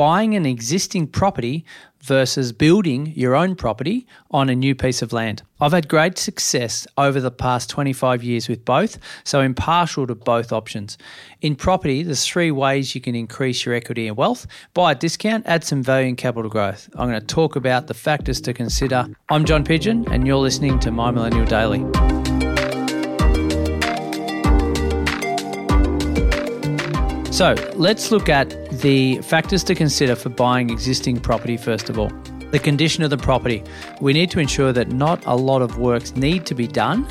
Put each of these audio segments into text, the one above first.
buying an existing property versus building your own property on a new piece of land. I've had great success over the past 25 years with both, so I'm partial to both options. In property, there's three ways you can increase your equity and wealth buy at discount, add some value and capital growth. I'm going to talk about the factors to consider. I'm John Pigeon, and you're listening to My Millennial Daily. So let's look at the factors to consider for buying existing property first of all. The condition of the property. We need to ensure that not a lot of works need to be done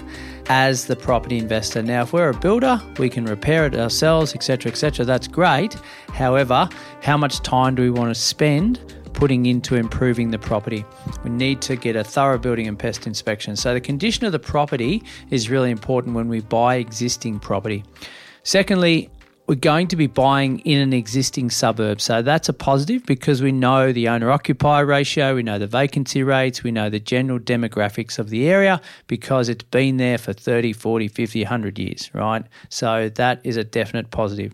as the property investor. Now, if we're a builder, we can repair it ourselves, etc., etc. That's great. However, how much time do we want to spend putting into improving the property? We need to get a thorough building and pest inspection. So, the condition of the property is really important when we buy existing property. Secondly, we're going to be buying in an existing suburb. So that's a positive because we know the owner occupier ratio, we know the vacancy rates, we know the general demographics of the area because it's been there for 30, 40, 50, 100 years, right? So that is a definite positive.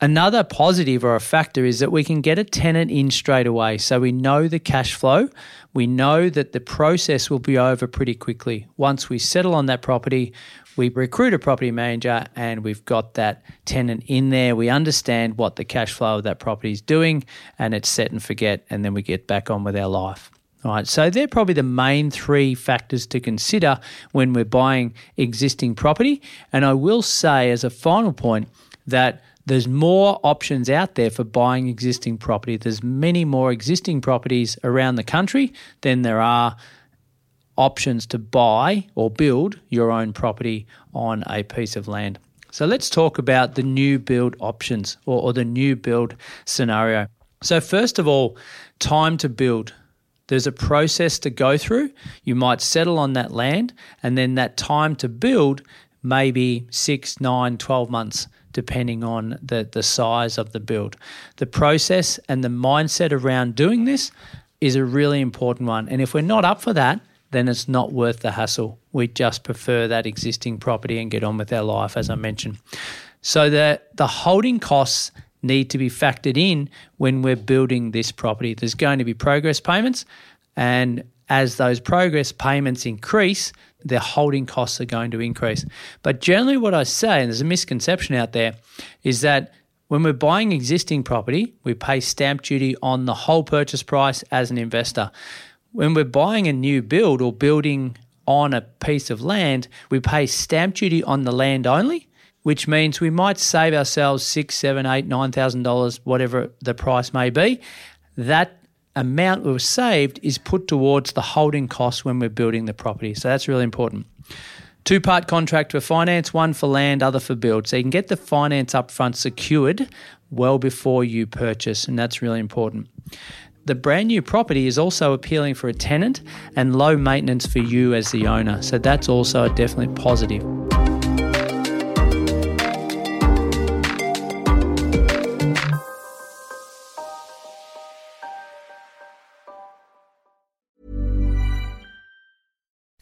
Another positive or a factor is that we can get a tenant in straight away. So we know the cash flow. We know that the process will be over pretty quickly. Once we settle on that property, we recruit a property manager and we've got that tenant in there. We understand what the cash flow of that property is doing and it's set and forget, and then we get back on with our life. All right, so they're probably the main three factors to consider when we're buying existing property. And I will say, as a final point, that there's more options out there for buying existing property. There's many more existing properties around the country than there are options to buy or build your own property on a piece of land. So let's talk about the new build options or, or, the new build scenario. So, first of all, time to build. There's a process to go through. You might settle on that land, and then that time to build may be six, nine, 12 months, depending on the, the size of the build. The process and the mindset around doing this is a really important one. And if we're not up for that, then it's not worth the hassle. We just prefer that existing property and get on with our life, as I mentioned. So the, the holding costs need to be factored in when we're building this property. There's going to be progress payments, and as those progress payments increase, the holding costs are going to increase. But generally, what I say, and there's a misconception out there, is that when we're buying existing property, we pay stamp duty on the whole purchase price as an investor. When we're buying a new build or building on a piece of land, we pay stamp duty on the land only, which means we might save ourselves six, seven, eight, nine thousand dollars, whatever the price may be. That amount we've saved is put towards the holding costs when we're building the property. So that's really important. Two part contract for finance, one for land, other for build. So you can get the finance upfront secured well before you purchase, and that's really important. The brand new property is also appealing for a tenant and low maintenance for you as the owner. So that's also a definitely positive.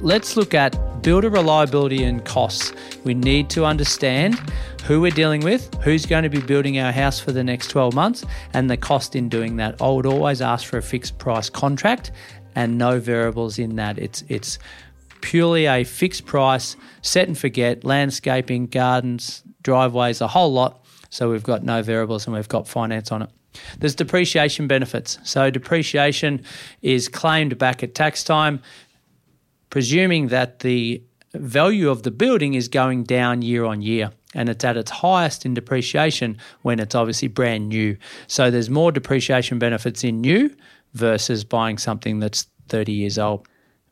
Let's look at builder reliability and costs. We need to understand who we're dealing with, who's going to be building our house for the next 12 months, and the cost in doing that. I would always ask for a fixed price contract and no variables in that. It's it's purely a fixed price, set and forget, landscaping, gardens, driveways, a whole lot. So we've got no variables and we've got finance on it. There's depreciation benefits. So depreciation is claimed back at tax time presuming that the value of the building is going down year on year and it's at its highest in depreciation when it's obviously brand new. So there's more depreciation benefits in new versus buying something that's 30 years old.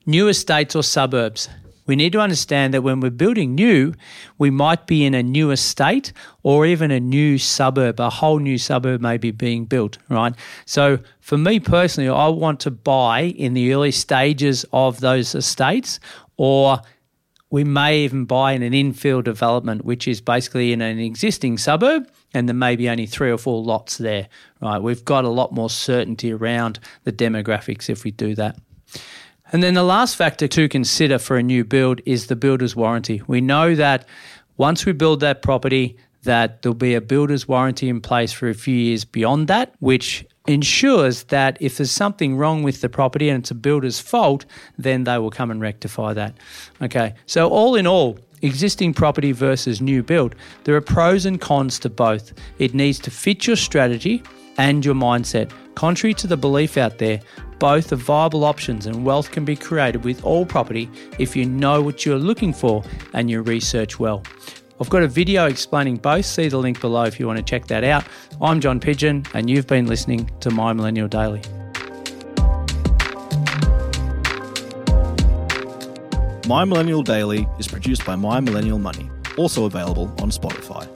New estates or suburbs. We need to understand that when we're building new, we might be in a new estate or even a new suburb, a whole new suburb may be being built, right? So for me personally, I want to buy in the early stages of those estates or we may even buy in an infill development, which is basically in an existing suburb, and there may be only three or four lots there. Right, we've got a lot more certainty around the demographics if we do that. And then the last factor to consider for a new build is the builder's warranty. We know that once we build that property, that there'll be a builder's warranty in place for a few years beyond that, which ensures that if there's something wrong with the property and it's a builder's fault, then they will come and rectify that. Okay, so all in all, existing property versus new build, there are pros and cons to both. It needs to fit your strategy and your mindset. Contrary to the belief out there, both are viable options and wealth can be created with all property if you know what you're looking for and you research well. I've got a video explaining both. See the link below if you want to check that out. I'm John Pigeon, and you've been listening to My Millennial Daily. My Millennial Daily is produced by My Millennial Money, also available on Spotify.